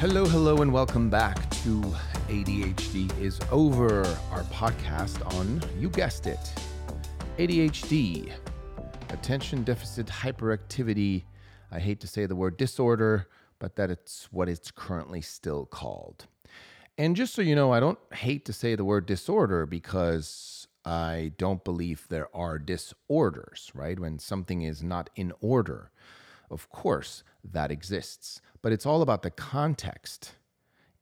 Hello, hello, and welcome back to ADHD is Over, our podcast on, you guessed it, ADHD, attention deficit hyperactivity. I hate to say the word disorder, but that it's what it's currently still called. And just so you know, I don't hate to say the word disorder because I don't believe there are disorders, right? When something is not in order. Of course, that exists but it's all about the context.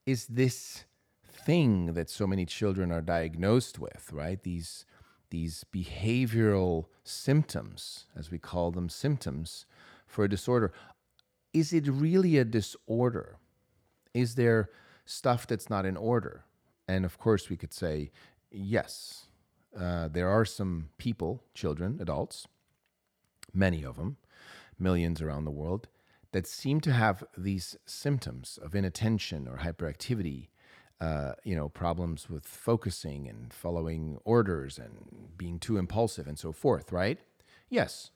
Is this thing that so many children are diagnosed with, right? These these behavioral symptoms, as we call them symptoms for a disorder, is it really a disorder? Is there stuff that's not in order? And of course, we could say yes. Uh, there are some people, children, adults, many of them, millions around the world, that seem to have these symptoms of inattention or hyperactivity, uh, you know, problems with focusing and following orders and being too impulsive and so forth, right? Yes,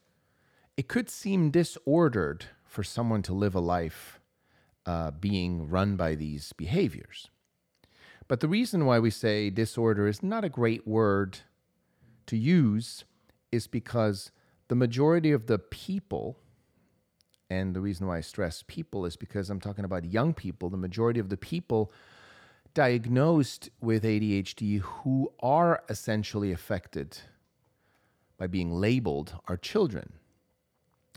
it could seem disordered for someone to live a life uh, being run by these behaviors. But the reason why we say disorder is not a great word to use is because the majority of the people and the reason why I stress people is because I'm talking about young people. The majority of the people diagnosed with ADHD who are essentially affected by being labeled are children.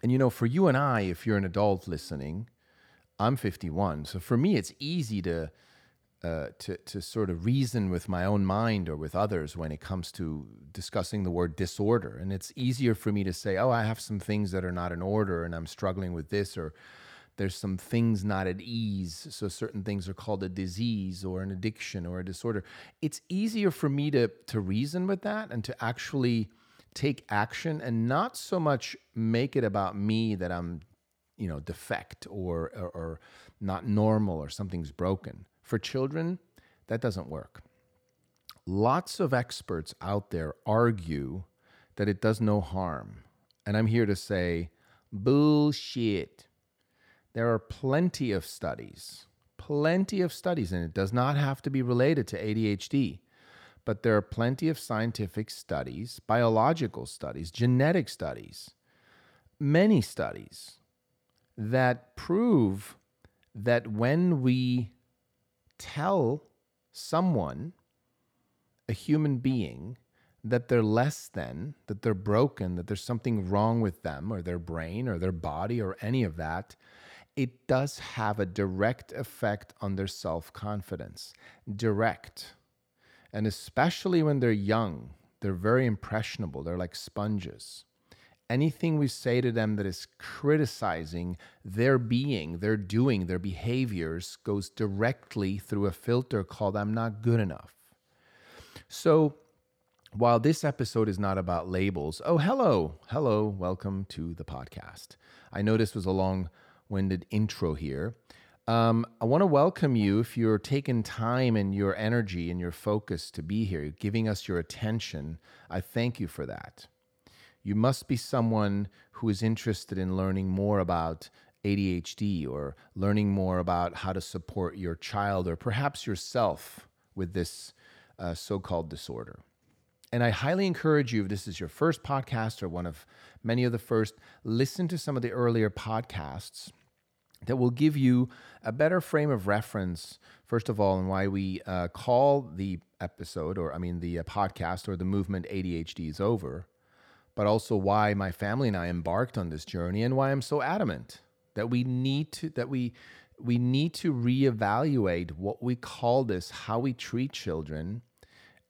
And you know, for you and I, if you're an adult listening, I'm 51. So for me, it's easy to uh, to to sort of reason with my own mind or with others when it comes to discussing the word disorder. And it's easier for me to say, "Oh, I have some things that are not in order, and I'm struggling with this," or "There's some things not at ease." So certain things are called a disease or an addiction or a disorder. It's easier for me to to reason with that and to actually take action and not so much make it about me that I'm, you know, defect or, or, or not normal or something's broken for children, that doesn't work. Lots of experts out there argue that it does no harm. And I'm here to say, bullshit. There are plenty of studies, plenty of studies, and it does not have to be related to ADHD, but there are plenty of scientific studies, biological studies, genetic studies, many studies that prove that when we tell someone, a human being, that they're less than, that they're broken, that there's something wrong with them or their brain or their body or any of that, it does have a direct effect on their self confidence. Direct. And especially when they're young, they're very impressionable. They're like sponges anything we say to them that is criticizing their being, their doing, their behaviors goes directly through a filter called I'm not good enough. So, while this episode is not about labels, oh, hello, hello, welcome to the podcast. I know this was a long winded intro here. Um, I want to welcome you if you're taking time and your energy and your focus to be here, giving us your attention. I thank you for that you must be someone who is interested in learning more about ADHD or learning more about how to support your child or perhaps yourself with this uh, so called disorder. And I highly encourage you, if this is your first podcast or one of many of the first, listen to some of the earlier podcasts that will give you a better frame of reference, first of all, and why we uh, call the episode, or I mean, the uh, podcast or the movement ADHD is over but also why my family and I embarked on this journey and why I'm so adamant that we need to that we we need to reevaluate what we call this, how we treat children,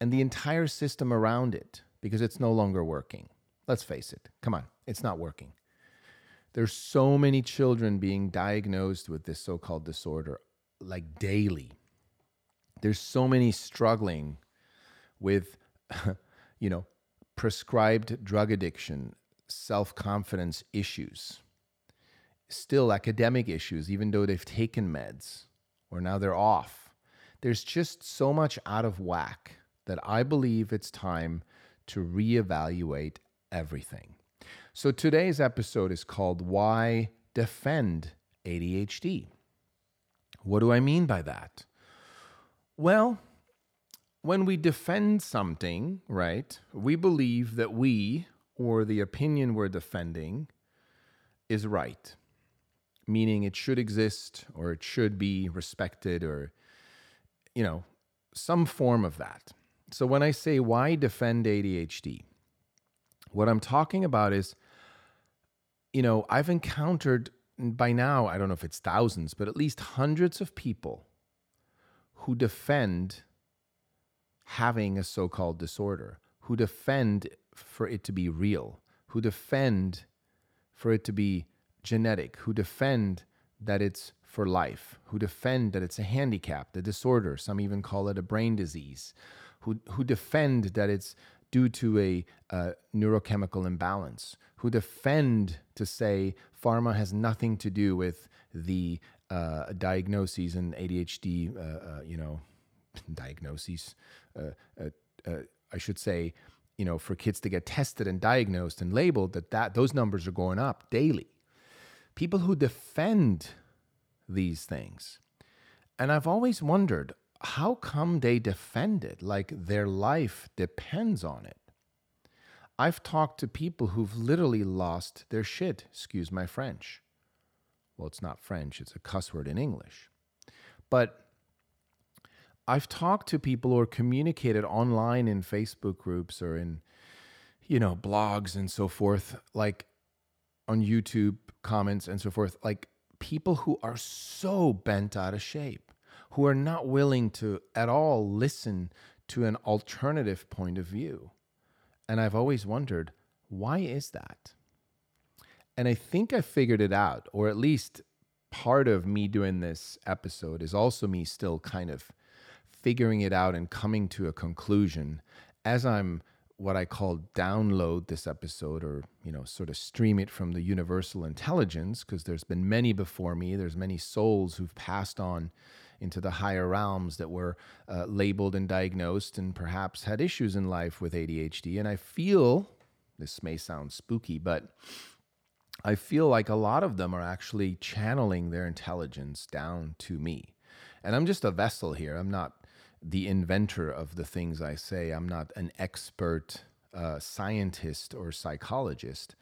and the entire system around it, because it's no longer working. Let's face it. Come on, it's not working. There's so many children being diagnosed with this so called disorder, like daily. There's so many struggling with, you know, prescribed drug addiction, self confidence issues, still academic issues, even though they've taken meds or now they're off. There's just so much out of whack that I believe it's time to reevaluate everything. So today's episode is called Why Defend ADHD. What do I mean by that? Well, when we defend something, right, we believe that we or the opinion we're defending is right, meaning it should exist or it should be respected or, you know, some form of that. So when I say why defend ADHD, what I'm talking about is you know, I've encountered by now, I don't know if it's thousands, but at least hundreds of people who defend having a so called disorder, who defend for it to be real, who defend for it to be genetic, who defend that it's for life, who defend that it's a handicap, a disorder, some even call it a brain disease, who, who defend that it's due to a, a neurochemical imbalance, who defend to say pharma has nothing to do with the uh, diagnoses and ADHD, uh, uh, you know, diagnoses. I should say, you know, for kids to get tested and diagnosed and labeled, that, that those numbers are going up daily. People who defend these things. And I've always wondered how come they defend it like their life depends on it? I've talked to people who've literally lost their shit, excuse my French. Well, it's not French, it's a cuss word in English. But I've talked to people or communicated online in Facebook groups or in, you know, blogs and so forth, like on YouTube comments and so forth, like people who are so bent out of shape, who are not willing to at all listen to an alternative point of view. And I've always wondered, why is that? And I think I figured it out, or at least part of me doing this episode is also me still kind of figuring it out and coming to a conclusion as I'm what I call download this episode or you know sort of stream it from the universal intelligence because there's been many before me there's many souls who've passed on into the higher realms that were uh, labeled and diagnosed and perhaps had issues in life with ADHD. And I feel this may sound spooky, but I feel like a lot of them are actually channeling their intelligence down to me. And I'm just a vessel here. I'm not the inventor of the things I say, I'm not an expert uh, scientist or psychologist.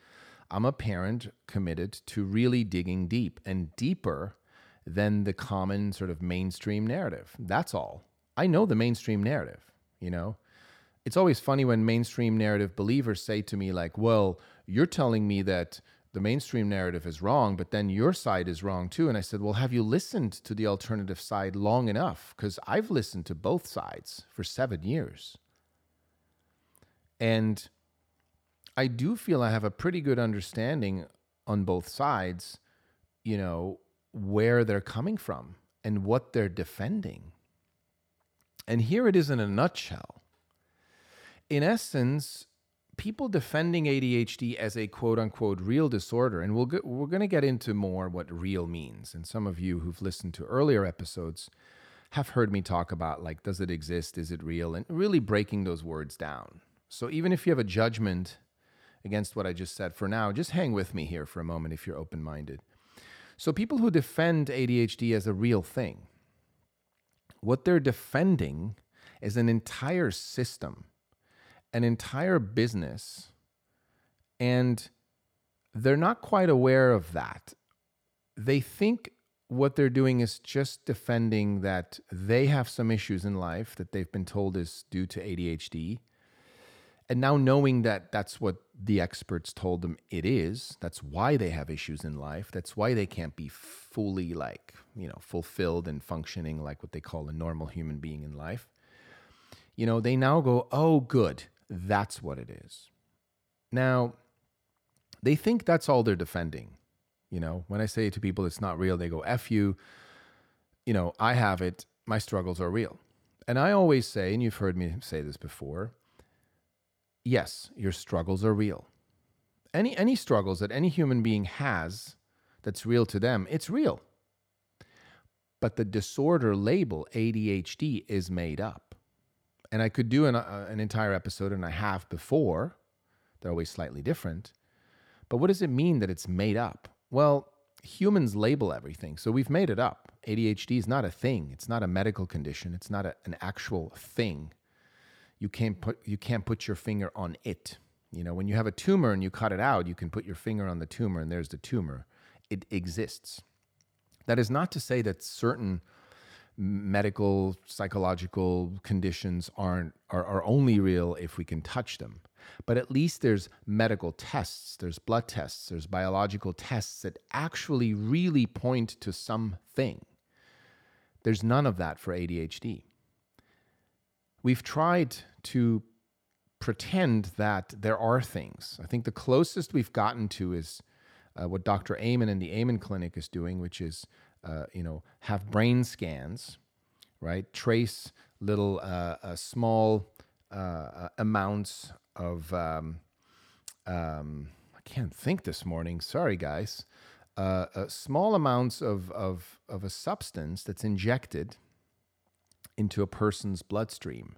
I'm a parent committed to really digging deep and deeper than the common sort of mainstream narrative. That's all. I know the mainstream narrative, you know? It's always funny when mainstream narrative believers say to me, like, well, you're telling me that the mainstream narrative is wrong, but then your side is wrong too. And I said, well, have you listened to the alternative side long enough? Because I've listened to both sides for seven years. And I do feel I have a pretty good understanding on both sides, you know, where they're coming from and what they're defending. And here it is in a nutshell. In essence, people defending ADHD as a quote unquote real disorder, and we'll get, we're going to get into more what real means. And some of you who've listened to earlier episodes have heard me talk about like, does it exist? Is it real? And really breaking those words down. So even if you have a judgment against what I just said for now, just hang with me here for a moment if you're open minded. So, people who defend ADHD as a real thing, what they're defending is an entire system, an entire business, and they're not quite aware of that. They think what they're doing is just defending that they have some issues in life that they've been told is due to ADHD and now knowing that that's what the experts told them it is, that's why they have issues in life. That's why they can't be fully like, you know, fulfilled and functioning like what they call a normal human being in life. You know, they now go, oh, good, that's what it is. Now, they think that's all they're defending. You know, when I say to people it's not real, they go, F you. You know, I have it. My struggles are real. And I always say, and you've heard me say this before, yes, your struggles are real. Any any struggles that any human being has that's real to them, it's real. But the disorder label ADHD is made up. And I could do an, uh, an entire episode, and I have before. They're always slightly different. But what does it mean that it's made up? Well, humans label everything, so we've made it up. ADHD is not a thing. It's not a medical condition. It's not a, an actual thing. You can't put you can't put your finger on it. You know, when you have a tumor and you cut it out, you can put your finger on the tumor and there's the tumor. It exists. That is not to say that certain medical psychological conditions aren't are, are only real if we can touch them but at least there's medical tests there's blood tests there's biological tests that actually really point to something there's none of that for adhd we've tried to pretend that there are things. I think the closest we've gotten to is uh, what Dr. Amen and the Amen Clinic is doing, which is, uh, you know, have brain scans, right? Trace little uh, uh small uh, uh, amounts of, um, um, I can't think this morning. Sorry, guys. small amounts of, of, of a substance that's injected into a person's bloodstream.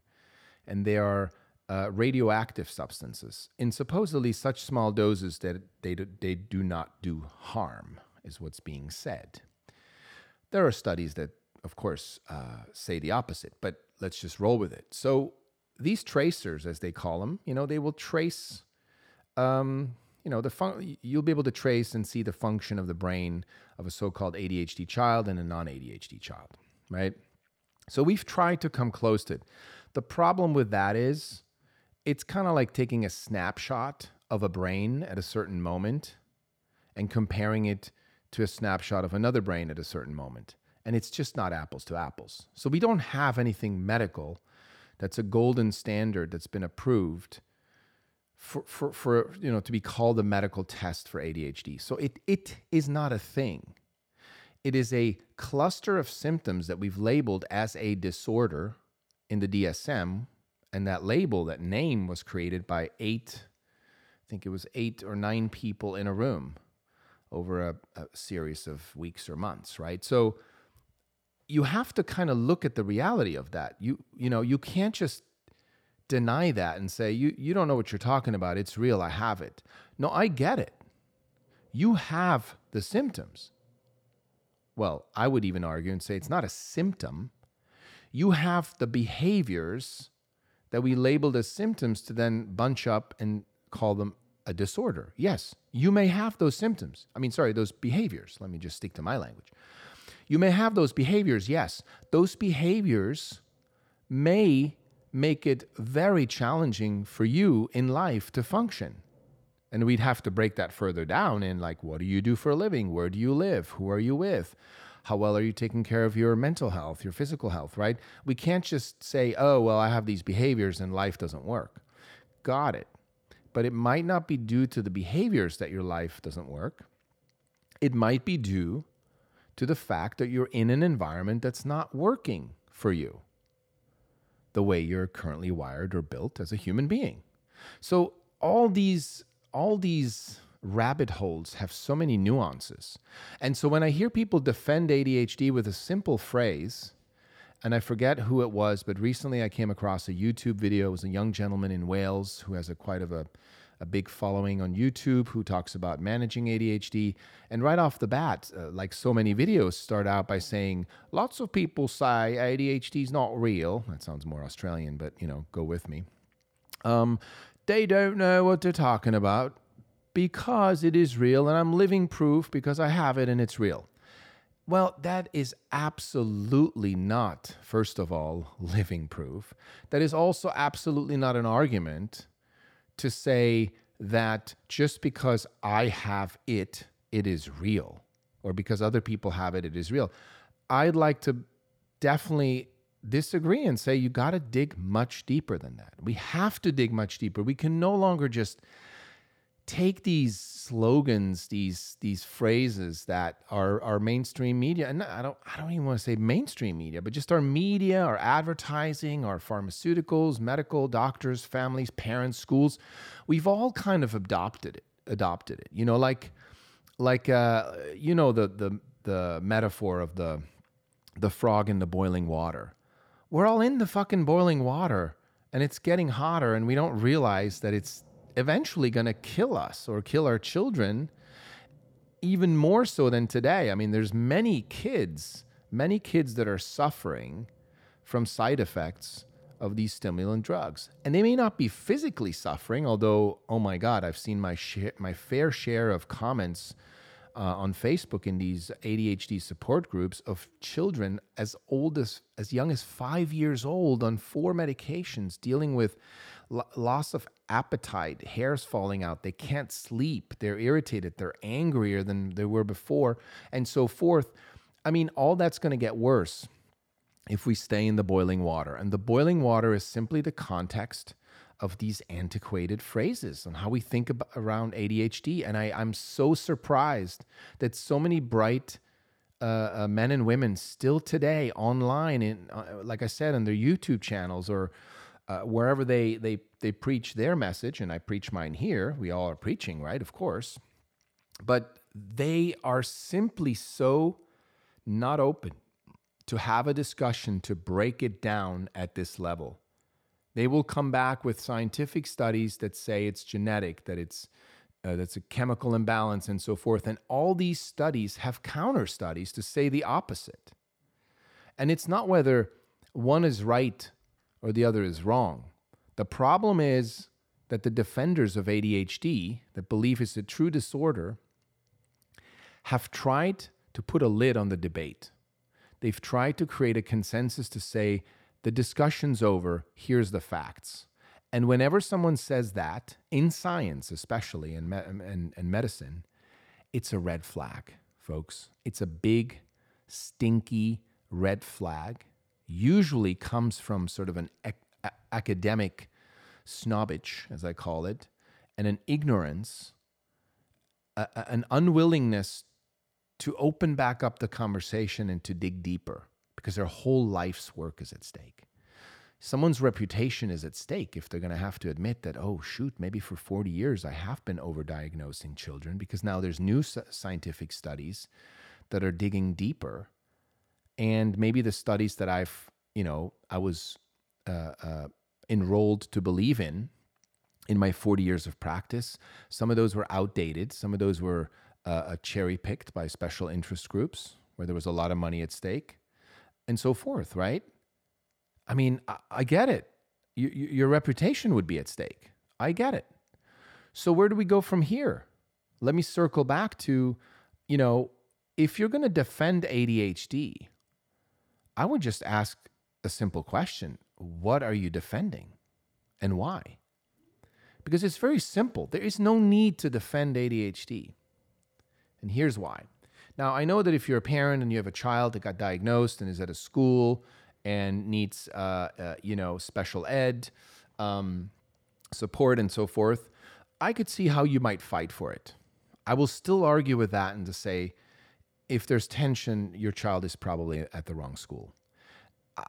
And they are uh, radioactive substances in supposedly such small doses that they do, they do not do harm, is what's being said. There are studies that, of course, uh, say the opposite, but let's just roll with it. So these tracers, as they call them, you know, they will trace, um, you know, the fun- you'll be able to trace and see the function of the brain of a so-called ADHD child and a non-ADHD child, right? So we've tried to come close to it. The problem with that is it's kind of like taking a snapshot of a brain at a certain moment and comparing it to a snapshot of another brain at a certain moment. And it's just not apples to apples. So we don't have anything medical that's a golden standard that's been approved for, for, for you know to be called a medical test for ADHD. So it it is not a thing. It is a cluster of symptoms that we've labeled as a disorder in the DSM and that label, that name was created by eight, I think it was eight or nine people in a room over a, a series of weeks or months, right? So you have to kind of look at the reality of that. You you know, you can't just deny that and say you you don't know what you're talking about. It's real. I have it. No, I get it. You have the symptoms. Well, I would even argue and say it's not a symptom. You have the behaviors that we labeled as symptoms to then bunch up and call them a disorder. Yes, you may have those symptoms. I mean, sorry, those behaviors. Let me just stick to my language. You may have those behaviors, yes. Those behaviors may make it very challenging for you in life to function. And we'd have to break that further down in like, what do you do for a living? Where do you live? Who are you with? How well are you taking care of your mental health, your physical health, right? We can't just say, oh, well, I have these behaviors and life doesn't work. Got it. But it might not be due to the behaviors that your life doesn't work. It might be due to the fact that you're in an environment that's not working for you the way you're currently wired or built as a human being. So all these all these rabbit holes have so many nuances. And so when I hear people defend ADHD with a simple phrase, and I forget who it was, but recently I came across a YouTube video. It was a young gentleman in Wales who has a quite of a, a big following on YouTube who talks about managing ADHD. And right off the bat, uh, like so many videos, start out by saying, lots of people say ADHD is not real. That sounds more Australian, but you know, go with me. Um, they don't know what they're talking about because it is real and I'm living proof because I have it and it's real. Well, that is absolutely not, first of all, living proof. That is also absolutely not an argument to say that just because I have it, it is real, or because other people have it, it is real. I'd like to definitely disagree and say you got to dig much deeper than that. We have to dig much deeper. We can no longer just take these slogans, these these phrases that are our mainstream media, and I don't I don't even want to say mainstream media, but just our media, our advertising, our pharmaceuticals, medical, doctors, families, parents, schools, we've all kind of adopted it. Adopted it. You know, like like uh, you know the the the metaphor of the the frog in the boiling water. We're all in the fucking boiling water and it's getting hotter and we don't realize that it's eventually going to kill us or kill our children even more so than today. I mean, there's many kids, many kids that are suffering from side effects of these stimulant drugs. And they may not be physically suffering, although, oh my God, I've seen my, share, my fair share of comments uh, on Facebook in these ADHD support groups of children as old as, as young as five years old on four medications dealing with l- loss of appetite, hairs falling out, they can't sleep, they're irritated, they're angrier than they were before, and so forth. I mean, all that's going to get worse if we stay in the boiling water. And the boiling water is simply the context of these antiquated phrases and how we think about, around ADHD. And I, I'm so surprised that so many bright uh, uh, men and women still today online, in uh, like I said, on their YouTube channels or uh, wherever they they they preach their message, and I preach mine here. We all are preaching, right? Of course, but they are simply so not open to have a discussion to break it down at this level. They will come back with scientific studies that say it's genetic, that it's uh, that's a chemical imbalance, and so forth. And all these studies have counter studies to say the opposite. And it's not whether one is right or the other is wrong. The problem is that the defenders of ADHD, that believe it's a true disorder, have tried to put a lid on the debate. They've tried to create a consensus to say, the discussion's over, here's the facts. And whenever someone says that, in science especially, and, me- and, medicine, it's a red flag, folks. It's a big, stinky red flag usually comes from sort of an ac- academic snobbage, as I call it, and an ignorance, a, an unwillingness to open back up the conversation and to dig deeper because their whole life's work is at stake. Someone's reputation is at stake if they're going to have to admit that, oh, shoot, maybe for 40 years I have been overdiagnosing children because now there's new scientific studies that are digging deeper and maybe the studies that I've, you know, I was uh, uh, enrolled to believe in in my 40 years of practice, some of those were outdated. Some of those were uh, uh cherry picked by special interest groups where there was a lot of money at stake and so forth, right? I mean, I, I get it. You, you, your reputation would be at stake. I get it. So, where do we go from here? Let me circle back to, you know, if you're going to defend ADHD, I would just ask a simple question What are you defending and why? Because it's very simple. There is no need to defend ADHD. And here's why. Now, I know that if you're a parent and you have a child that got diagnosed and is at a school and needs, uh, uh, you know, special ed um, support and so forth, I could see how you might fight for it. I will still argue with that and to say, if there's tension, your child is probably at the wrong school.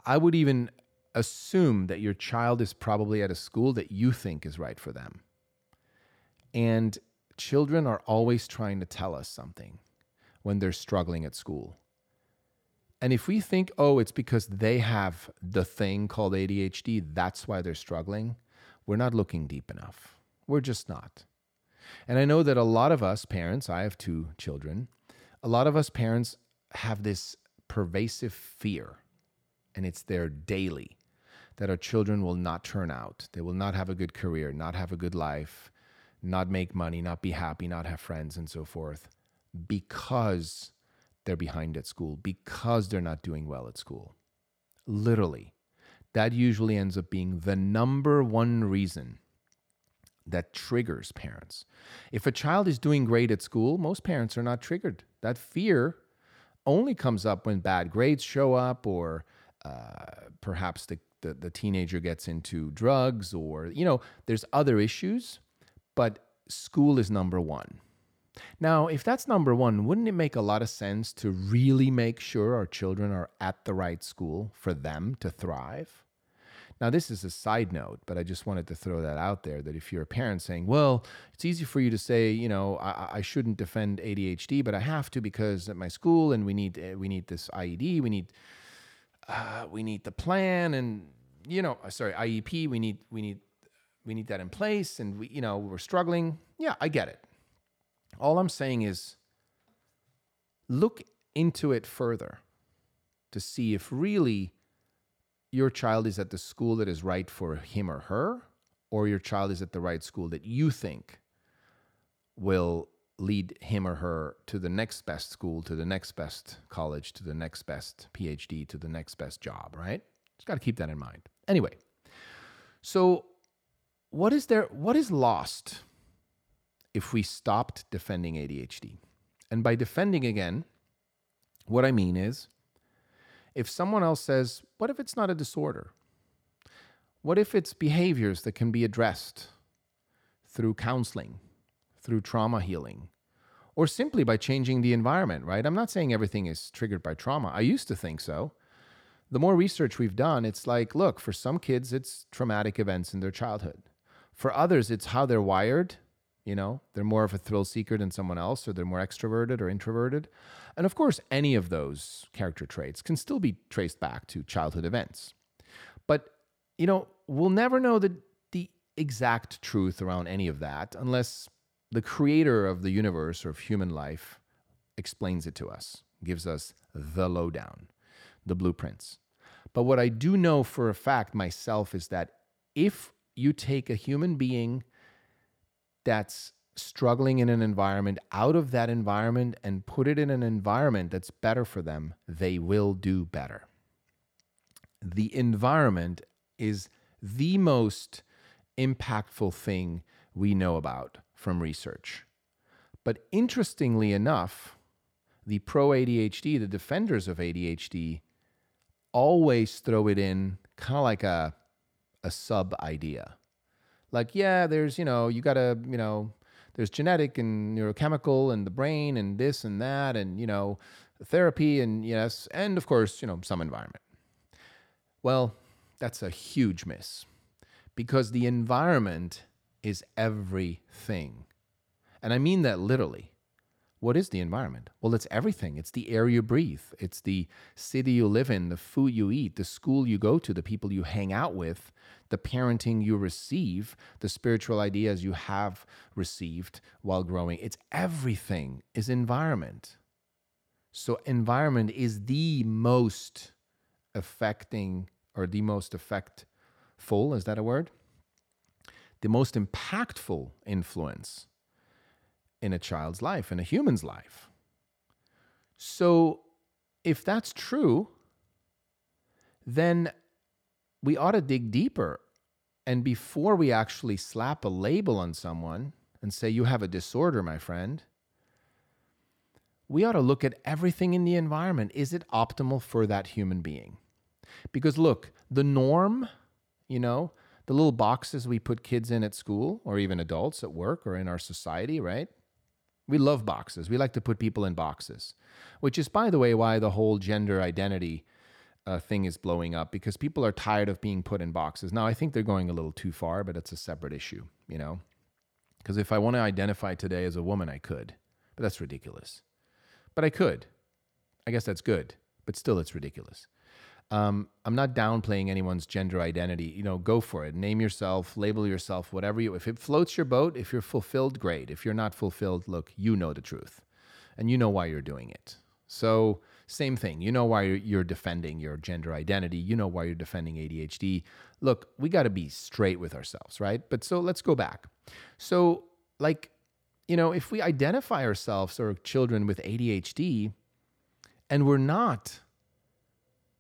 I would even assume that your child is probably at a school that you think is right for them. And children are always trying to tell us something when they're struggling at school. And if we think, oh, it's because they have the thing called ADHD, that's why they're struggling, we're not looking deep enough. We're just not. And I know that a lot of us parents, I have two children, a lot of us parents have this pervasive fear, and it's there daily that our children will not turn out. They will not have a good career, not have a good life, not make money, not be happy, not have friends, and so forth, because they're behind at school, because they're not doing well at school. Literally, that usually ends up being the number one reason that triggers parents. If a child is doing great at school, most parents are not triggered. That fear only comes up when bad grades show up or uh, perhaps the, the, the teenager gets into drugs or, you know, there's other issues. But school is number one. Now, if that's number one, wouldn't it make a lot of sense to really make sure our children are at the right school for them to thrive? Now, this is a side note, but I just wanted to throw that out there that if you're a parent saying, well, it's easy for you to say, you know, I, I shouldn't defend ADHD, but I have to because at my school and we need, eh, we need this IED, we need, uh, we need the plan and, you know, uh, sorry, IEP, we need, we need, we need that in place and we, you know, we're struggling. Yeah, I get it. All I'm saying is look into it further to see if really your child is at the school that is right for him or her, or your child is at the right school that you think will lead him or her to the next best school, to the next best college, to the next best PhD, to the next best job, right? Just got to keep that in mind. Anyway, so what is there what is lost if we stopped defending ADHD? And by defending again, what I mean is if someone else says, what if it's not a disorder? What if it's behaviors that can be addressed through counseling, through trauma healing, or simply by changing the environment, right? I'm not saying everything is triggered by trauma. I used to think so. The more research we've done, it's like, look, for some kids, it's traumatic events in their childhood. For others, it's how they're wired. You know, they're more of a thrill seeker than someone else, or they're more extroverted or introverted. And of course, any of those character traits can still be traced back to childhood events. But, you know, we'll never know the, the exact truth around any of that unless the creator of the universe or of human life explains it to us, gives us the lowdown, the blueprints. But what I do know for a fact myself is that if you take a human being that's struggling in an environment out of that environment and put it in an environment that's better for them, they will do better. The environment is the most impactful thing we know about from research. But interestingly enough, the pro ADHD, the defenders of ADHD, always throw it in kind of like a, a sub idea. Like, yeah, there's, you know, you got to, you know, there's genetic and neurochemical and the brain and this and that and you know therapy and yes and of course you know some environment. Well that's a huge miss because the environment is everything. And i mean that literally what is the environment? Well, it's everything. It's the air you breathe. It's the city you live in, the food you eat, the school you go to, the people you hang out with, the parenting you receive, the spiritual ideas you have received while growing. It's everything is environment. So environment is the most affecting or the most effectful, is that a word? The most impactful influence in a child's life, in a human's life. So, if that's true, then we ought to dig deeper. And before we actually slap a label on someone and say, you have a disorder, my friend, we ought to look at everything in the environment. Is it optimal for that human being? Because look, the norm, you know, the little boxes we put kids in at school or even adults at work or in our society, right? We love boxes. We like to put people in boxes, which is, by the way, why the whole gender identity uh, thing is blowing up because people are tired of being put in boxes. Now, I think they're going a little too far, but it's a separate issue, you know? Because if I want to identify today as a woman, I could, but that's ridiculous. But I could. I guess that's good, but still, it's ridiculous. Um, I'm not downplaying anyone's gender identity. You know, go for it. Name yourself, label yourself, whatever you. If it floats your boat, if you're fulfilled, great. If you're not fulfilled, look, you know the truth, and you know why you're doing it. So, same thing. You know why you're defending your gender identity. You know why you're defending ADHD. Look, we got to be straight with ourselves, right? But so let's go back. So, like, you know, if we identify ourselves or children with ADHD and we're not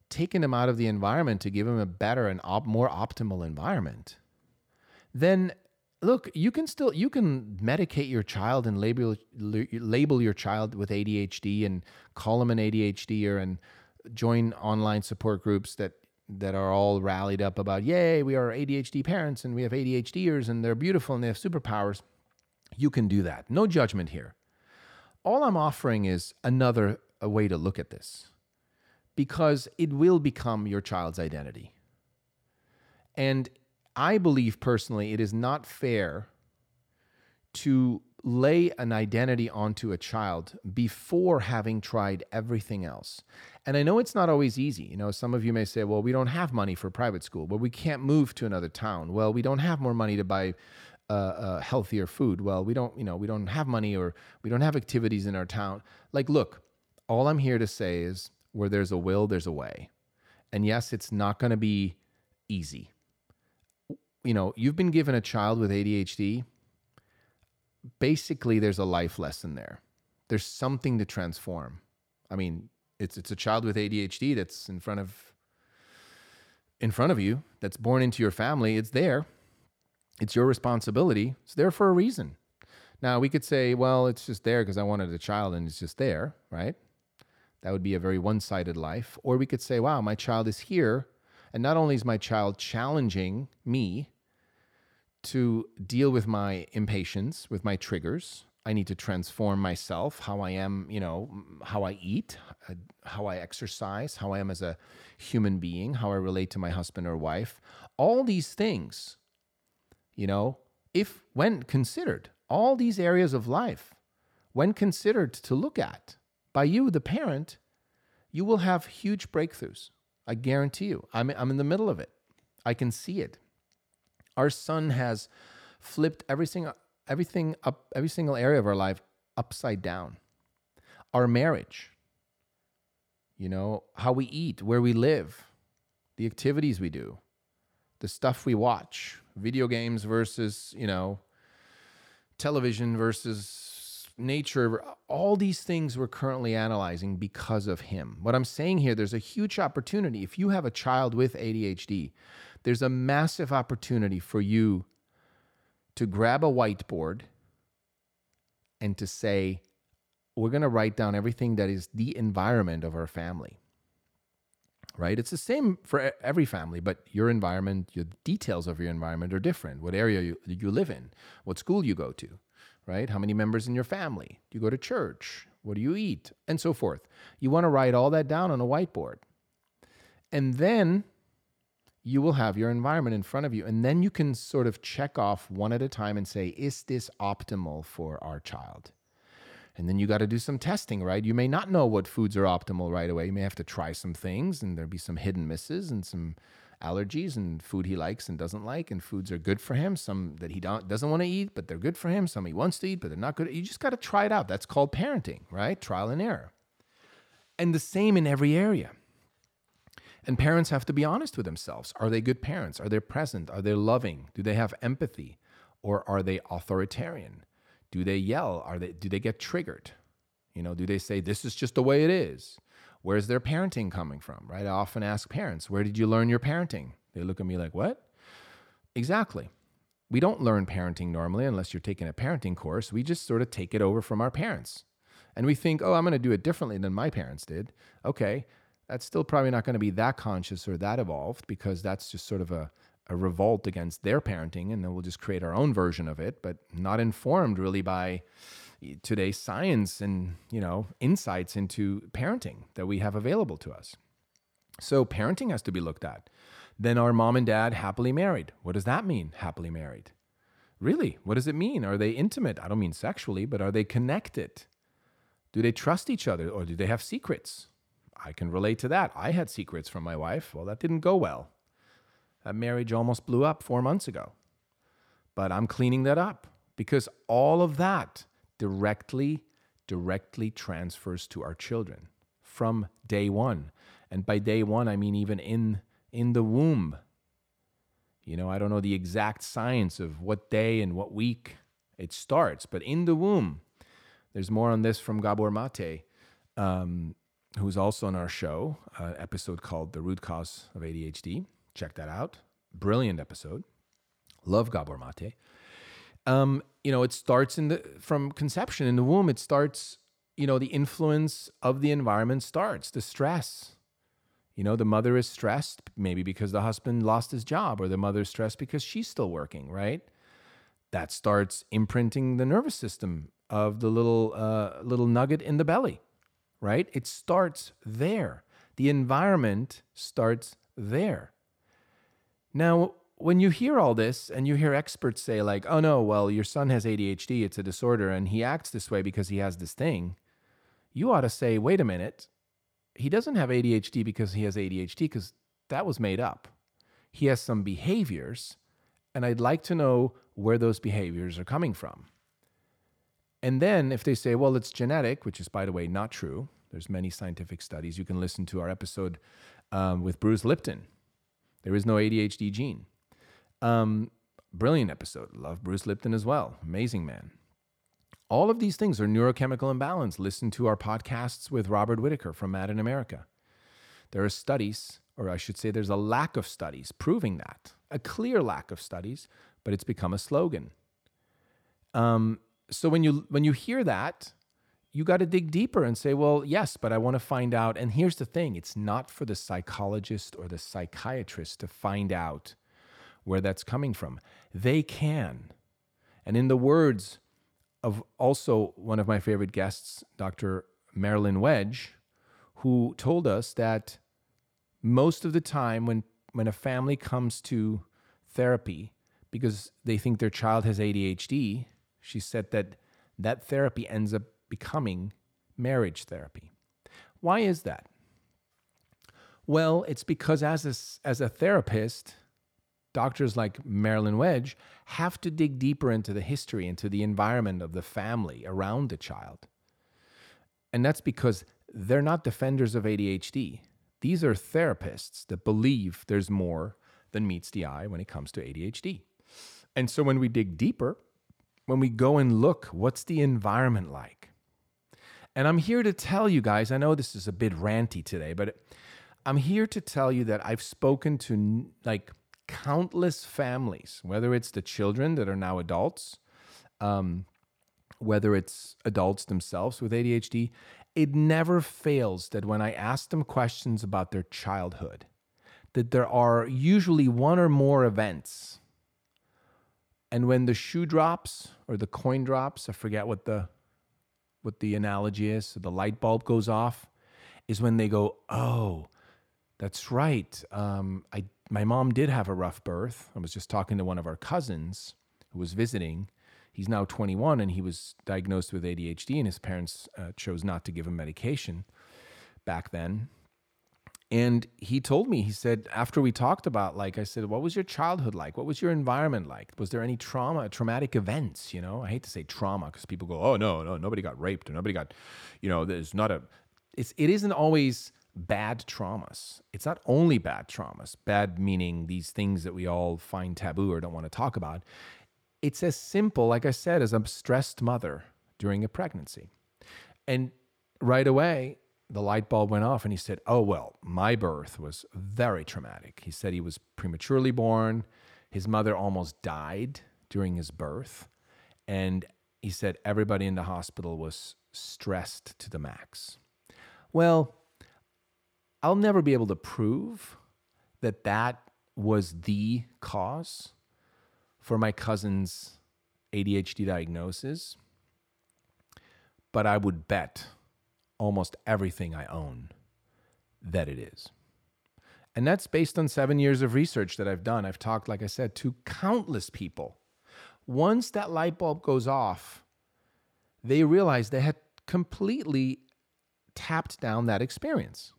taken him out of the environment to give him a better and op- more optimal environment, then look, you can still you can medicate your child and label label your child with ADHD and call him an ADHDer and join online support groups that that are all rallied up about yay we are ADHD parents and we have ADHDers and they're beautiful and they have superpowers. You can do that. No judgment here. All I'm offering is another way to look at this because it will become your child's identity. And I believe personally it is not fair to lay an identity onto a child before having tried everything else. And I know it's not always easy. You know, some of you may say, well, we don't have money for private school. Well, we can't move to another town. Well, we don't have more money to buy uh, uh, healthier food. Well, we don't, you know, we don't have money or we don't have activities in our town. Like, look, all I'm here to say is where there's a will, there's a way. And yes, it's not going to be easy. You know, you've been given a child with ADHD basically there's a life lesson there. There's something to transform. I mean, it's it's a child with ADHD that's in front of in front of you, that's born into your family. It's there. It's your responsibility. It's there for a reason. Now, we could say, well, it's just there because I wanted a child and it's just there, right? That would be a very one sided life. Or we could say, wow, my child is here. And not only is my child challenging me to deal with my impatience, with my triggers. I need to transform myself, how I am, you know, how I eat, uh, how I exercise, how I am as a human being, how I relate to my husband or wife. All these things, you know, if when considered, all these areas of life, when considered to look at by you, the parent, you will have huge breakthroughs. I guarantee you. I'm, I'm in the middle of it. I can see it. Our son has flipped everything, everything up, every single area of our life upside down. Our marriage, you know, how we eat, where we live, the activities we do, the stuff we watch, video games versus, you know, television versus nature, all these things we're currently analyzing because of him. What I'm saying here, there's a huge opportunity. If you have a child with ADHD, there's a massive opportunity for you to grab a whiteboard and to say, we're going to write down everything that is the environment of our family. Right? It's the same for every family, but your environment, your details of your environment are different. What area you, you live in, what school you go to, right? How many members in your family? Do you go to church? What do you eat? And so forth. You want to write all that down on a whiteboard. And then you will have your environment in front of you. And then you can sort of check off one at a time and say, is this optimal for our child? And then you got to do some testing, right? You may not know what foods are optimal right away. You may have to try some things, and there'll be some hidden misses and some allergies and food he likes and doesn't like, and foods are good for him. Some that he don't, doesn't want to eat, but they're good for him. Some he wants to eat, but they're not good. You just got to try it out. That's called parenting, right? Trial and error. And the same in every area. And parents have to be honest with themselves. Are they good parents? Are they present? Are they loving? Do they have empathy? Or are they authoritarian? Do they yell? Are they do they get triggered? You know, do they say this is just the way it is? Where's their parenting coming from? Right? I often ask parents, where did you learn your parenting? They look at me like, what? Exactly. We don't learn parenting normally unless you're taking a parenting course. We just sort of take it over from our parents. And we think, oh, I'm going to do it differently than my parents did. Okay, that's still probably not going to be that conscious or that evolved because that's just sort of a, a revolt against their parenting and then we'll just create our own version of it but not informed really by today's science and you know insights into parenting that we have available to us so parenting has to be looked at then our mom and dad happily married what does that mean happily married really what does it mean are they intimate i don't mean sexually but are they connected do they trust each other or do they have secrets I can relate to that. I had secrets from my wife. Well, that didn't go well. That marriage almost blew up four months ago. But I'm cleaning that up because all of that directly, directly transfers to our children from day one. And by day one, I mean even in, in the womb. You know, I don't know the exact science of what day and what week it starts, but in the womb, there's more on this from Gabor Mate. Um, who's also on our show, uh, episode called The Root Cause of ADHD. Check that out. Brilliant episode. Love Gabor Mate. Um, you know, it starts in the from conception in the womb. It starts, you know, the influence of the environment starts, the stress. You know, the mother is stressed maybe because the husband lost his job, or the mother is stressed because she's still working, right? that starts imprinting the nervous system of the little uh, little nugget in the belly, right? It starts there. The environment starts there. Now, when you hear all this and you hear experts say like, "Oh no, well, your son has ADHD, it's a disorder and he acts this way because he has this thing." You ought to say, "Wait a minute. He doesn't have ADHD because he has ADHD because that was made up. He has some behaviors, and I'd like to know where those behaviors are coming from." And then if they say, well, it's genetic, which is, by the way, not true, there's many scientific studies. You can listen to our episode um, with Bruce Lipton. There is no ADHD gene. Um, brilliant episode. Love Bruce Lipton as well. Amazing man. All of these things are neurochemical imbalance. Listen to our podcasts with Robert Whitaker from Mad in America. There are studies, or I should say, there's a lack of studies proving that, a clear lack of studies, but it's become a slogan. Um, so when you when you hear that, you got to dig deeper and say, well, yes, but I want to find out. And here's the thing: it's not for the psychologist or the psychiatrist to find out where that's coming from. They can, and in the words of also one of my favorite guests, Dr. Marilyn Wedge, who told us that most of the time when when a family comes to therapy because they think their child has ADHD, she said that that therapy ends up becoming marriage therapy. Why is that? Well, it's because as a, as a therapist, doctors like Marilyn Wedge have to dig deeper into the history, into the environment of the family around the child. And that's because they're not defenders of ADHD. These are therapists that believe there's more than meets the eye when it comes to ADHD. And so when we dig deeper, when we go and look, what's the environment like? And I'm here to tell you guys, I know this is a bit ranty today, but I'm here to tell you that I've spoken to like countless families, whether it's the children that are now adults, um, whether it's adults themselves with ADHD, it never fails that when I ask them questions about their childhood, that there are usually one or more events and when the shoe drops or the coin drops, I forget what the what the analogy is, so the light bulb goes off, is when they go, "Oh, that's right. Um, I my mom did have a rough birth. I was just talking to one of our cousins who was visiting. He's now 21 and he was diagnosed with ADHD, and his parents uh, chose not to give him medication back then. And he told me, he said, after we talked about, like, I said, what was your childhood like? What was your environment like? Was there any trauma, traumatic events? You know, I hate to say trauma because people go, oh, no, no, nobody got raped or nobody got, you know, there's not a, it's, it isn't always bad traumas. It's not only bad traumas, bad meaning these things that we all find taboo or don't want to talk about. It's as simple, like I said, as a stressed mother during a pregnancy. And right away, the light bulb went off and he said, Oh, well, my birth was very traumatic. He said he was prematurely born. His mother almost died during his birth. And he said everybody in the hospital was stressed to the max. Well, I'll never be able to prove that that was the cause for my cousin's ADHD diagnosis, but I would bet almost everything I own that it is. And that's based on seven years of research that I've done. I've talked, like I said, to countless people. Once that light bulb goes off, they realize they had completely tapped down that experience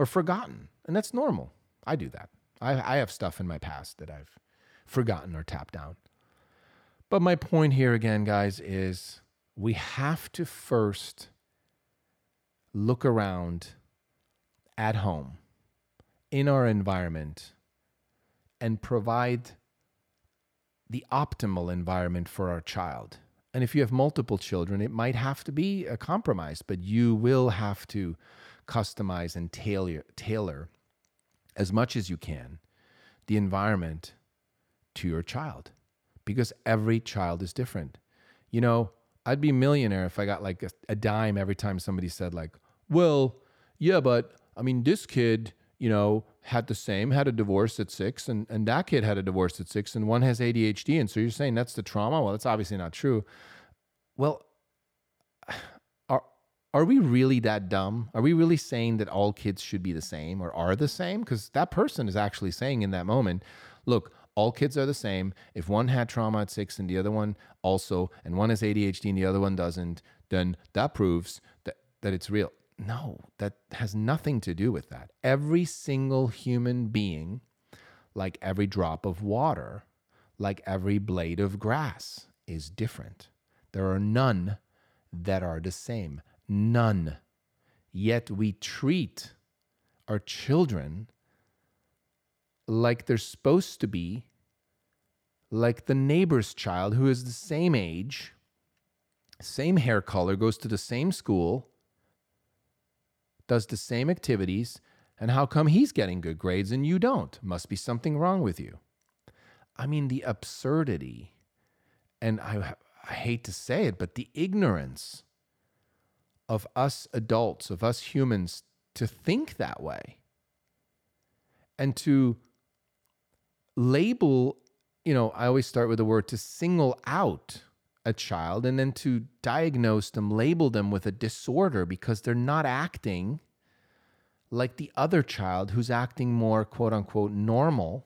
or forgotten. And that's normal. I do that. I, I have stuff in my past that I've forgotten or tapped down. But my point here again, guys, is we have to first look around at home in our environment and provide the optimal environment for our child. And if you have multiple children, it might have to be a compromise, but you will have to customize and tailor, tailor as much as you can the environment to your child because every child is different. You know, I'd be a millionaire if I got like a, a dime every time somebody said like, "Well, yeah, but I mean, this kid, you know, had the same, had a divorce at six, and, and that kid had a divorce at six, and one has ADHD. And so you're saying that's the trauma? Well, that's obviously not true. Well, are, we really that dumb? Are we really saying that all kids should be the same or are the same? Because that person is actually saying in that moment, look, all kids are the same. If one had trauma at six and the other one also, and one has ADHD and the other one doesn't, then that proves that, that it's real. No, that has nothing to do with that. Every single human being, like every drop of water, like every blade of grass, is different. There are none that are the same. None. Yet we treat our children like they're supposed to be, like the neighbor's child who is the same age, same hair color, goes to the same school, does the same activities, and how come he's getting good grades and you don't? Must be something wrong with you. I mean, the absurdity, and I, I hate to say it, but the ignorance of us adults, of us humans, to think that way and to label, you know, I always start with the word to single out a child and then to diagnose them, label them with a disorder because they're not acting like the other child who's acting more quote unquote normal.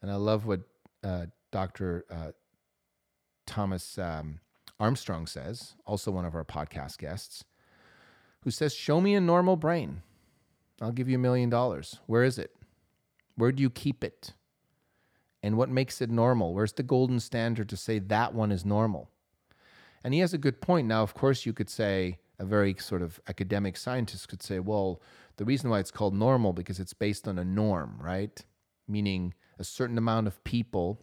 And I love what uh, Dr. Uh, Thomas um, Armstrong says, also one of our podcast guests, who says, Show me a normal brain. I'll give you a million dollars. Where is it? Where do you keep it? and what makes it normal? Where's the golden standard to say that one is normal? And he has a good point. Now, of course, you could say, a very sort of academic scientist could say, well, the reason why it's called normal because it's based on a norm, right? Meaning a certain amount of people,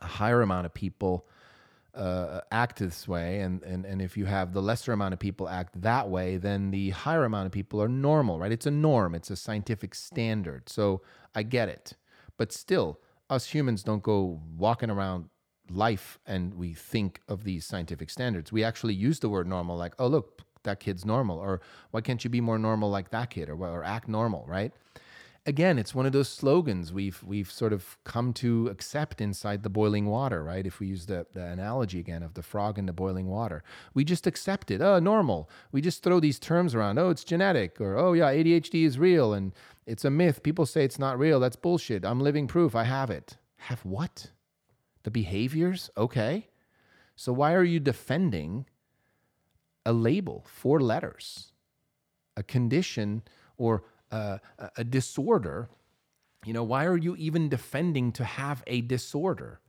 a higher amount of people uh, act this way, and, and and if you have the lesser amount of people act that way, then the higher amount of people are normal, right? It's a norm, it's a scientific standard. So I get it, but still, us humans don't go walking around life and we think of these scientific standards. We actually use the word normal, like, oh, look, that kid's normal, or why can't you be more normal like that kid, or, or act normal, right? Again, it's one of those slogans we've we've sort of come to accept inside the boiling water, right? If we use the, the analogy again of the frog in the boiling water, we just accept it. Oh, normal. We just throw these terms around. Oh, it's genetic, or oh yeah, ADHD is real and it's a myth. People say it's not real. That's bullshit. I'm living proof. I have it. Have what? The behaviors? Okay. So why are you defending a label, four letters, a condition, or a, a disorder, you know, why are you even defending to have a disorder?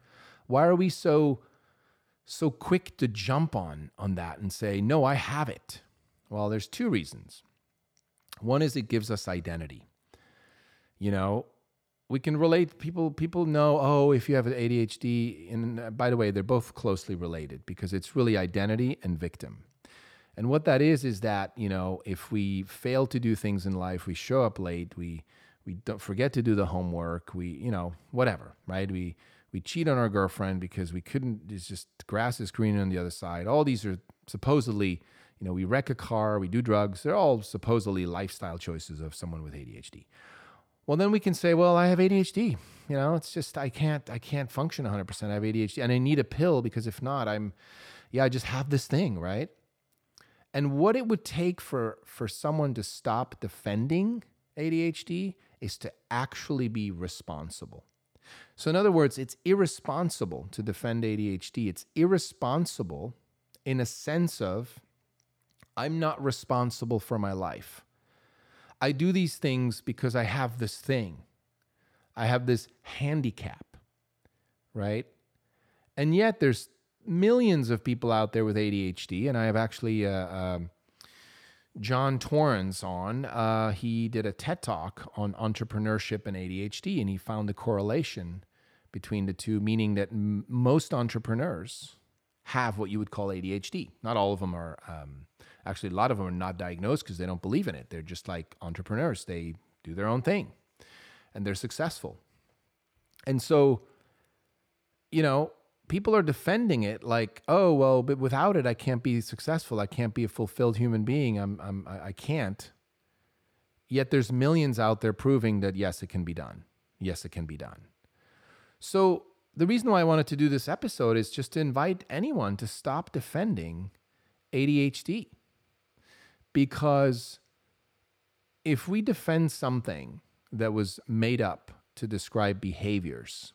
Why are we so so quick to jump on on that and say, "No, I have it." Well, there's two reasons. One is it gives us identity. You know, we can relate people people know, "Oh, if you have ADHD," and uh, by the way, they're both closely related because it's really identity and victim. And what that is is that you know if we fail to do things in life, we show up late, we we don't forget to do the homework, we you know whatever, right? We we cheat on our girlfriend because we couldn't. It's just grass is greener on the other side. All these are supposedly you know we wreck a car, we do drugs. They're all supposedly lifestyle choices of someone with ADHD. Well, then we can say, well, I have ADHD. You know, it's just I can't I can't function 100%. I have ADHD and I need a pill because if not, I'm yeah, I just have this thing, right? And what it would take for for someone to stop defending ADHD is to actually be responsible. So in other words, it's irresponsible to defend ADHD. It's irresponsible in a sense of I'm not responsible for my life. I do these things because I have this thing. I have this handicap, right? And yet there's millions of people out there with ADHD, and I have actually uh, um, John Torrance on. Uh, he did a TED talk on entrepreneurship and ADHD, and he found the correlation between the two, meaning that m- most entrepreneurs have what you would call ADHD. Not all of them are. Um, actually, a lot of them are not diagnosed because they don't believe in it. They're just like entrepreneurs. They do their own thing, and they're successful. And so, you know, people are defending it like, oh well, but without it, I can't be successful. I can't be a fulfilled human being. I'm, I'm I can't. Yet there's millions out there proving that yes, it can be done. Yes, it can be done. So the reason why I wanted to do this episode is just to invite anyone to stop defending ADHD. Because if we defend something that was made up to describe behaviors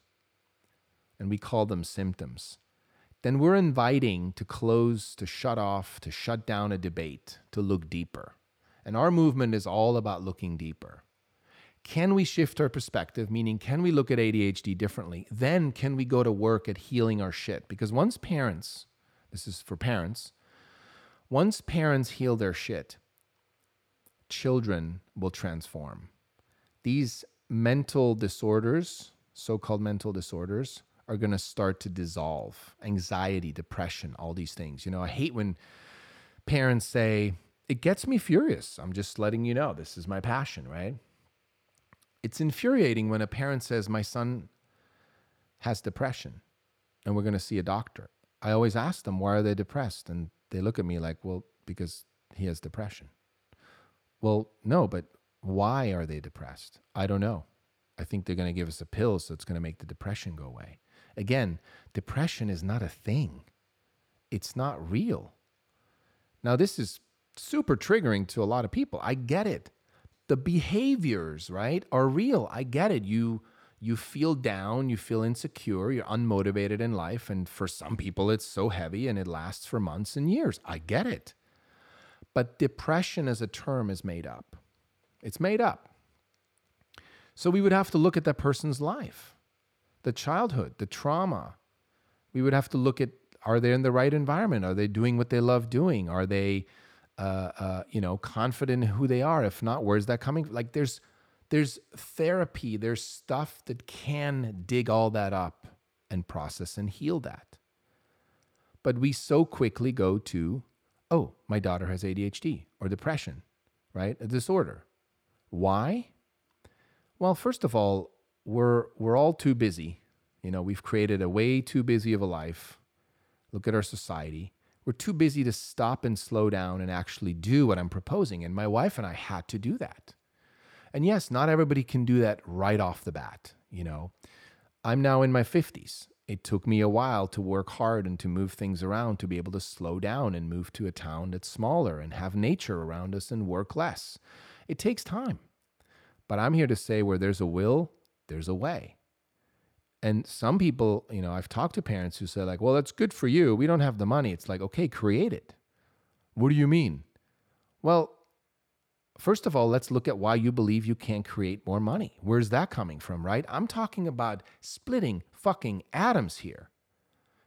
and we call them symptoms, then we're inviting to close, to shut off, to shut down a debate, to look deeper. And our movement is all about looking deeper. Can we shift our perspective? Meaning, can we look at ADHD differently? Then, can we go to work at healing our shit? Because once parents, this is for parents, once parents heal their shit, children will transform. These mental disorders, so called mental disorders, are going to start to dissolve. Anxiety, depression, all these things. You know, I hate when parents say, it gets me furious. I'm just letting you know this is my passion, right? It's infuriating when a parent says, My son has depression and we're going to see a doctor. I always ask them, Why are they depressed? And they look at me like, Well, because he has depression. Well, no, but why are they depressed? I don't know. I think they're going to give us a pill so it's going to make the depression go away. Again, depression is not a thing, it's not real. Now, this is super triggering to a lot of people. I get it. The behaviors, right, are real. I get it. You you feel down, you feel insecure, you're unmotivated in life, and for some people it's so heavy and it lasts for months and years. I get it. But depression as a term is made up. It's made up. So we would have to look at that person's life, the childhood, the trauma. We would have to look at are they in the right environment? Are they doing what they love doing? Are they uh, uh, you know, confident in who they are. If not, where's that coming? From? Like there's there's therapy, there's stuff that can dig all that up and process and heal that. But we so quickly go to, oh, my daughter has ADHD or depression, right? A disorder. Why? Well, first of all, we're we're all too busy. You know, we've created a way too busy of a life. Look at our society we're too busy to stop and slow down and actually do what I'm proposing. And my wife and I had to do that. And yes, not everybody can do that right off the bat. You know, I'm now in my 50s. It took me a while to work hard and to move things around to be able to slow down and move to a town that's smaller and have nature around us and work less. It takes time. But I'm here to say where there's a will, there's a way. And some people, you know, I've talked to parents who say, like, well, that's good for you. We don't have the money. It's like, okay, create it. What do you mean? Well, first of all, let's look at why you believe you can't create more money. Where's that coming from, right? I'm talking about splitting fucking atoms here.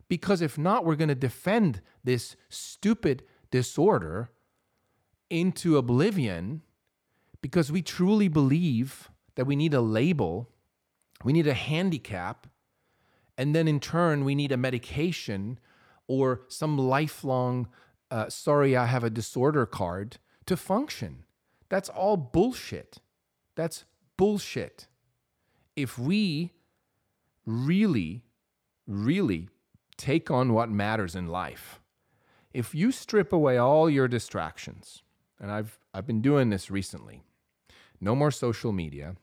Because if not, we're going to defend this stupid disorder into oblivion because we truly believe that we need a label we need a handicap. And then in turn, we need a medication or some lifelong, uh, sorry, I have a disorder card to function. That's all bullshit. That's bullshit. If we really, really take on what matters in life, if you strip away all your distractions, and I've, I've been doing this recently, no more social media,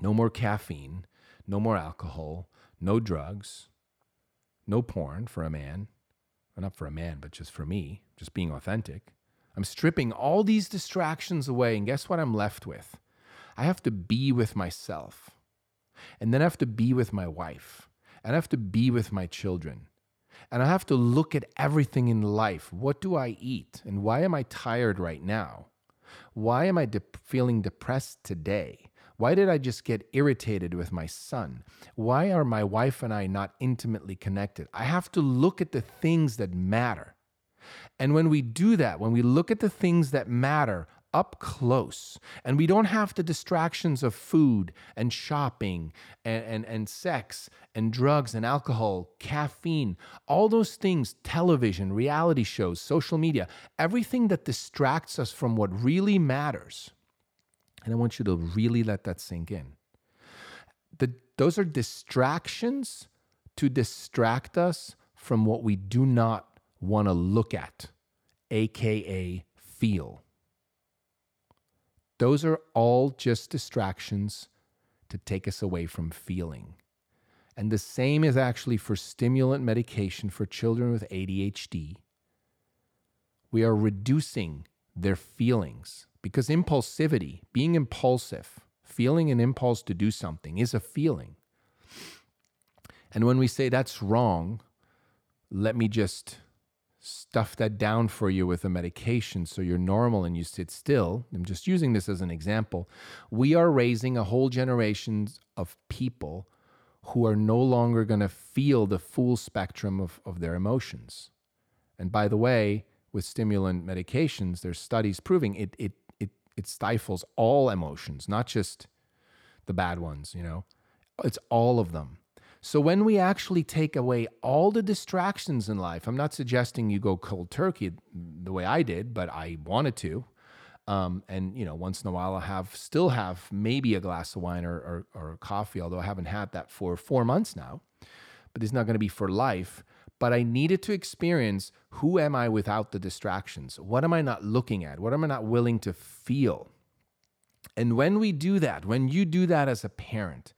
no more caffeine, no more alcohol, no drugs, no porn for a man. Well, not for a man, but just for me, just being authentic. I'm stripping all these distractions away, and guess what I'm left with? I have to be with myself. And then I have to be with my wife. And I have to be with my children. And I have to look at everything in life. What do I eat? And why am I tired right now? Why am I de- feeling depressed today? Why did I just get irritated with my son? Why are my wife and I not intimately connected? I have to look at the things that matter. And when we do that, when we look at the things that matter up close, and we don't have the distractions of food and shopping and, and, and sex and drugs and alcohol, caffeine, all those things, television, reality shows, social media, everything that distracts us from what really matters and I want you to really let that sink in. The, those are distractions to distract us from what we do not want to look at, AKA feel. Those are all just distractions to take us away from feeling. And the same is actually for stimulant medication for children with ADHD. We are reducing their feelings because impulsivity, being impulsive, feeling an impulse to do something is a feeling. And when we say that's wrong, let me just stuff that down for you with a medication so you're normal and you sit still. I'm just using this as an example. We are raising a whole generation of people who are no longer going to feel the full spectrum of, of their emotions. And by the way, with stimulant medications, there's studies proving it, it, it, it stifles all emotions, not just the bad ones, you know, it's all of them. So when we actually take away all the distractions in life, I'm not suggesting you go cold turkey the way I did, but I wanted to. Um, and you know, once in a while, I have still have maybe a glass of wine or, or, or coffee, although I haven't had that for four months now. But it's not going to be for life. But I needed to experience who am I without the distractions? What am I not looking at? What am I not willing to feel? And when we do that, when you do that as a parent,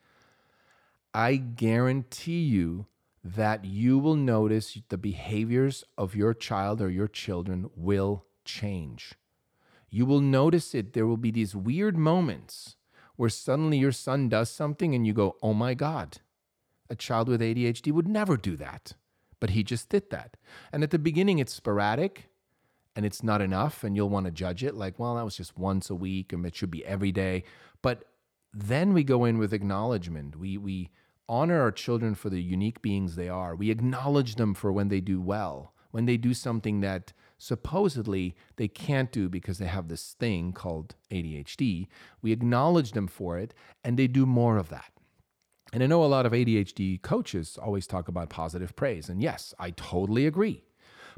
I guarantee you that you will notice the behaviors of your child or your children will change. You will notice it. There will be these weird moments where suddenly your son does something and you go, oh my God, a child with ADHD would never do that. But he just did that. And at the beginning, it's sporadic and it's not enough. And you'll want to judge it like, well, that was just once a week and it should be every day. But then we go in with acknowledgement. We, we honor our children for the unique beings they are. We acknowledge them for when they do well, when they do something that supposedly they can't do because they have this thing called ADHD. We acknowledge them for it and they do more of that. And I know a lot of ADHD coaches always talk about positive praise. And yes, I totally agree.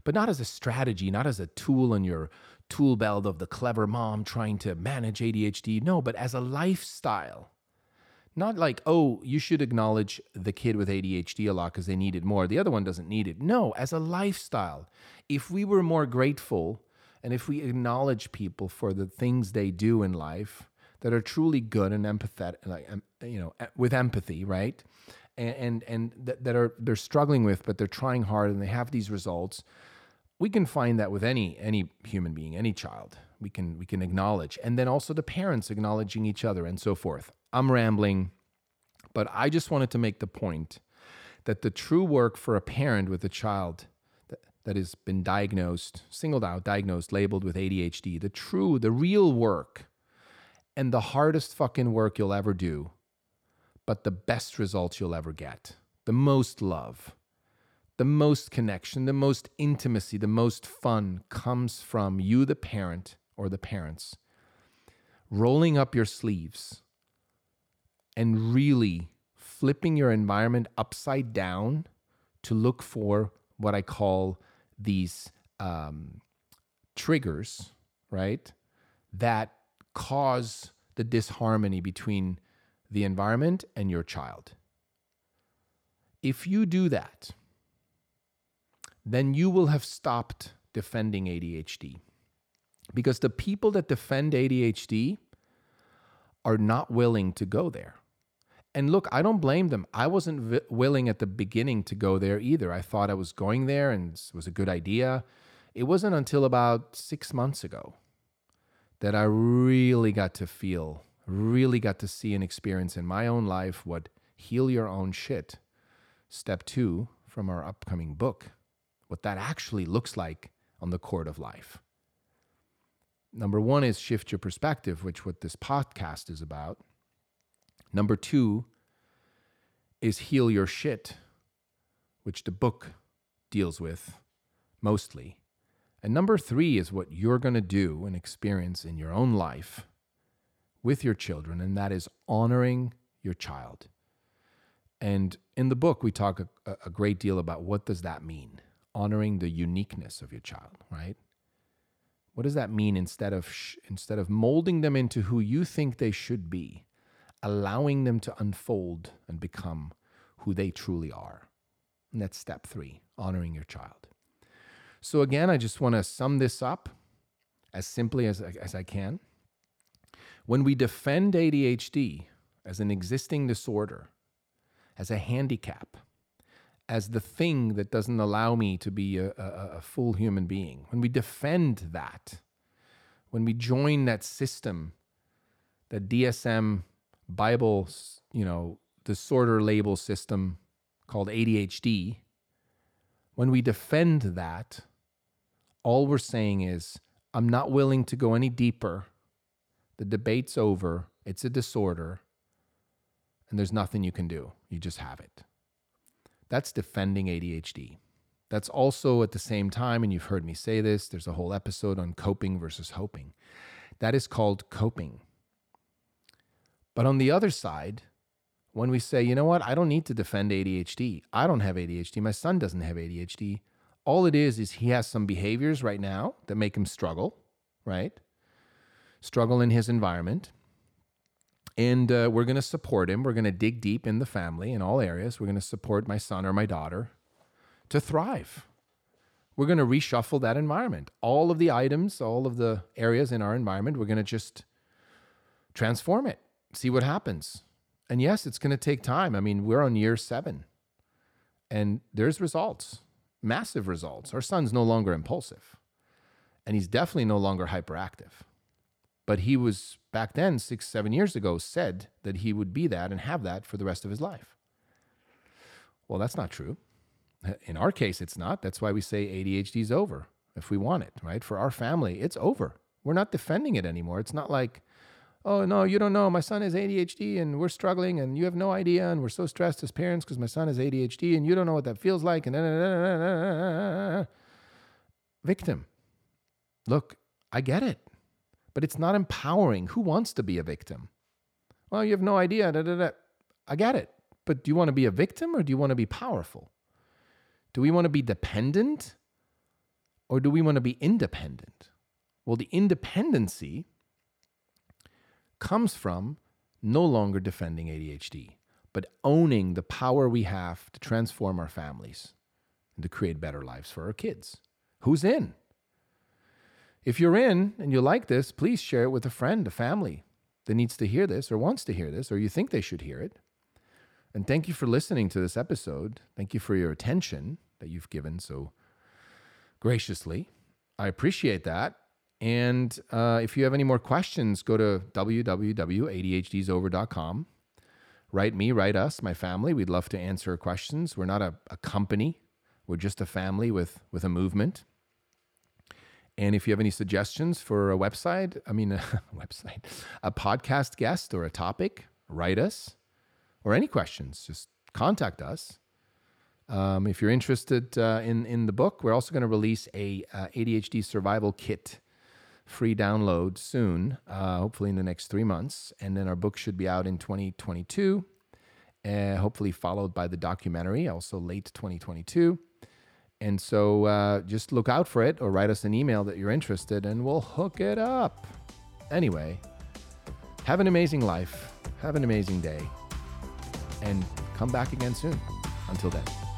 But not as a strategy, not as a tool in your tool belt of the clever mom trying to manage ADHD. No, but as a lifestyle. Not like, oh, you should acknowledge the kid with ADHD a lot because they need it more. The other one doesn't need it. No, as a lifestyle. If we were more grateful and if we acknowledge people for the things they do in life that are truly good and empathetic, like, you know, with empathy, right? And, and, and that, are, they're struggling with, but they're trying hard and they have these results. We can find that with any any human being any child. We can we can acknowledge. And then also the parents acknowledging each other and so forth. I'm rambling but i just wanted to make the point that the true work for a parent with a child that, that has been diagnosed singled out diagnosed labeled with adhd the true the real work and the hardest fucking work you'll ever do but the best results you'll ever get the most love the most connection, the most intimacy, the most fun comes from you, the parent or the parents, rolling up your sleeves and really flipping your environment upside down to look for what I call these um, triggers, right? That cause the disharmony between the environment and your child. If you do that, then you will have stopped defending ADHD. Because the people that defend ADHD are not willing to go there. And look, I don't blame them. I wasn't v- willing at the beginning to go there either. I thought I was going there and it was a good idea. It wasn't until about six months ago that I really got to feel, really got to see and experience in my own life what heal your own shit, step two from our upcoming book what that actually looks like on the court of life. Number one is shift your perspective, which what this podcast is about. Number two is heal your shit, which the book deals with mostly. And number three is what you're going to do and experience in your own life with your children, and that is honoring your child. And in the book, we talk a, a great deal about what does that mean honoring the uniqueness of your child, right? What does that mean instead of sh- instead of molding them into who you think they should be, allowing them to unfold and become who they truly are? And that's step 3, honoring your child. So again, I just want to sum this up as simply as, as I can. When we defend ADHD as an existing disorder, as a handicap, as the thing that doesn't allow me to be a, a, a full human being, when we defend that, when we join that system, that DSM Bible, you know, disorder label system called ADHD, when we defend that, all we're saying is, I'm not willing to go any deeper. The debate's over. It's a disorder. And there's nothing you can do. You just have it. That's defending ADHD. That's also at the same time, and you've heard me say this, there's a whole episode on coping versus hoping. That is called coping. But on the other side, when we say, you know what, I don't need to defend ADHD. I don't have ADHD. My son doesn't have ADHD. All it is is he has some behaviors right now that make him struggle, right? Struggle in his environment. And uh, we're going to support him. We're going to dig deep in the family in all areas. We're going to support my son or my daughter to thrive. We're going to reshuffle that environment. All of the items, all of the areas in our environment, we're going to just transform it, see what happens. And yes, it's going to take time. I mean, we're on year seven and there's results massive results. Our son's no longer impulsive, and he's definitely no longer hyperactive. But he was back then, six, seven years ago, said that he would be that and have that for the rest of his life. Well, that's not true. In our case, it's not. That's why we say ADHD is over if we want it, right? For our family, it's over. We're not defending it anymore. It's not like, oh no you don't know my son has adhd and we're struggling and you have no idea and we're so stressed as parents because my son has adhd and you don't know what that feels like and victim look i get it but it's not empowering who wants to be a victim well you have no idea da, da, da. i get it but do you want to be a victim or do you want to be powerful do we want to be dependent or do we want to be independent well the independency comes from no longer defending ADHD, but owning the power we have to transform our families and to create better lives for our kids. Who's in? If you're in and you like this, please share it with a friend, a family that needs to hear this or wants to hear this or you think they should hear it. And thank you for listening to this episode. Thank you for your attention that you've given so graciously. I appreciate that. And uh, if you have any more questions, go to www.adhdsover.com. Write me, write us, my family. We'd love to answer questions. We're not a, a company, we're just a family with, with a movement. And if you have any suggestions for a website, I mean, a website, a podcast guest or a topic, write us or any questions, just contact us. Um, if you're interested uh, in, in the book, we're also going to release a uh, ADHD survival kit free download soon, uh, hopefully in the next three months. And then our book should be out in 2022, uh, hopefully followed by the documentary, also late 2022. And so uh, just look out for it or write us an email that you're interested and we'll hook it up. Anyway, have an amazing life, have an amazing day, and come back again soon. Until then.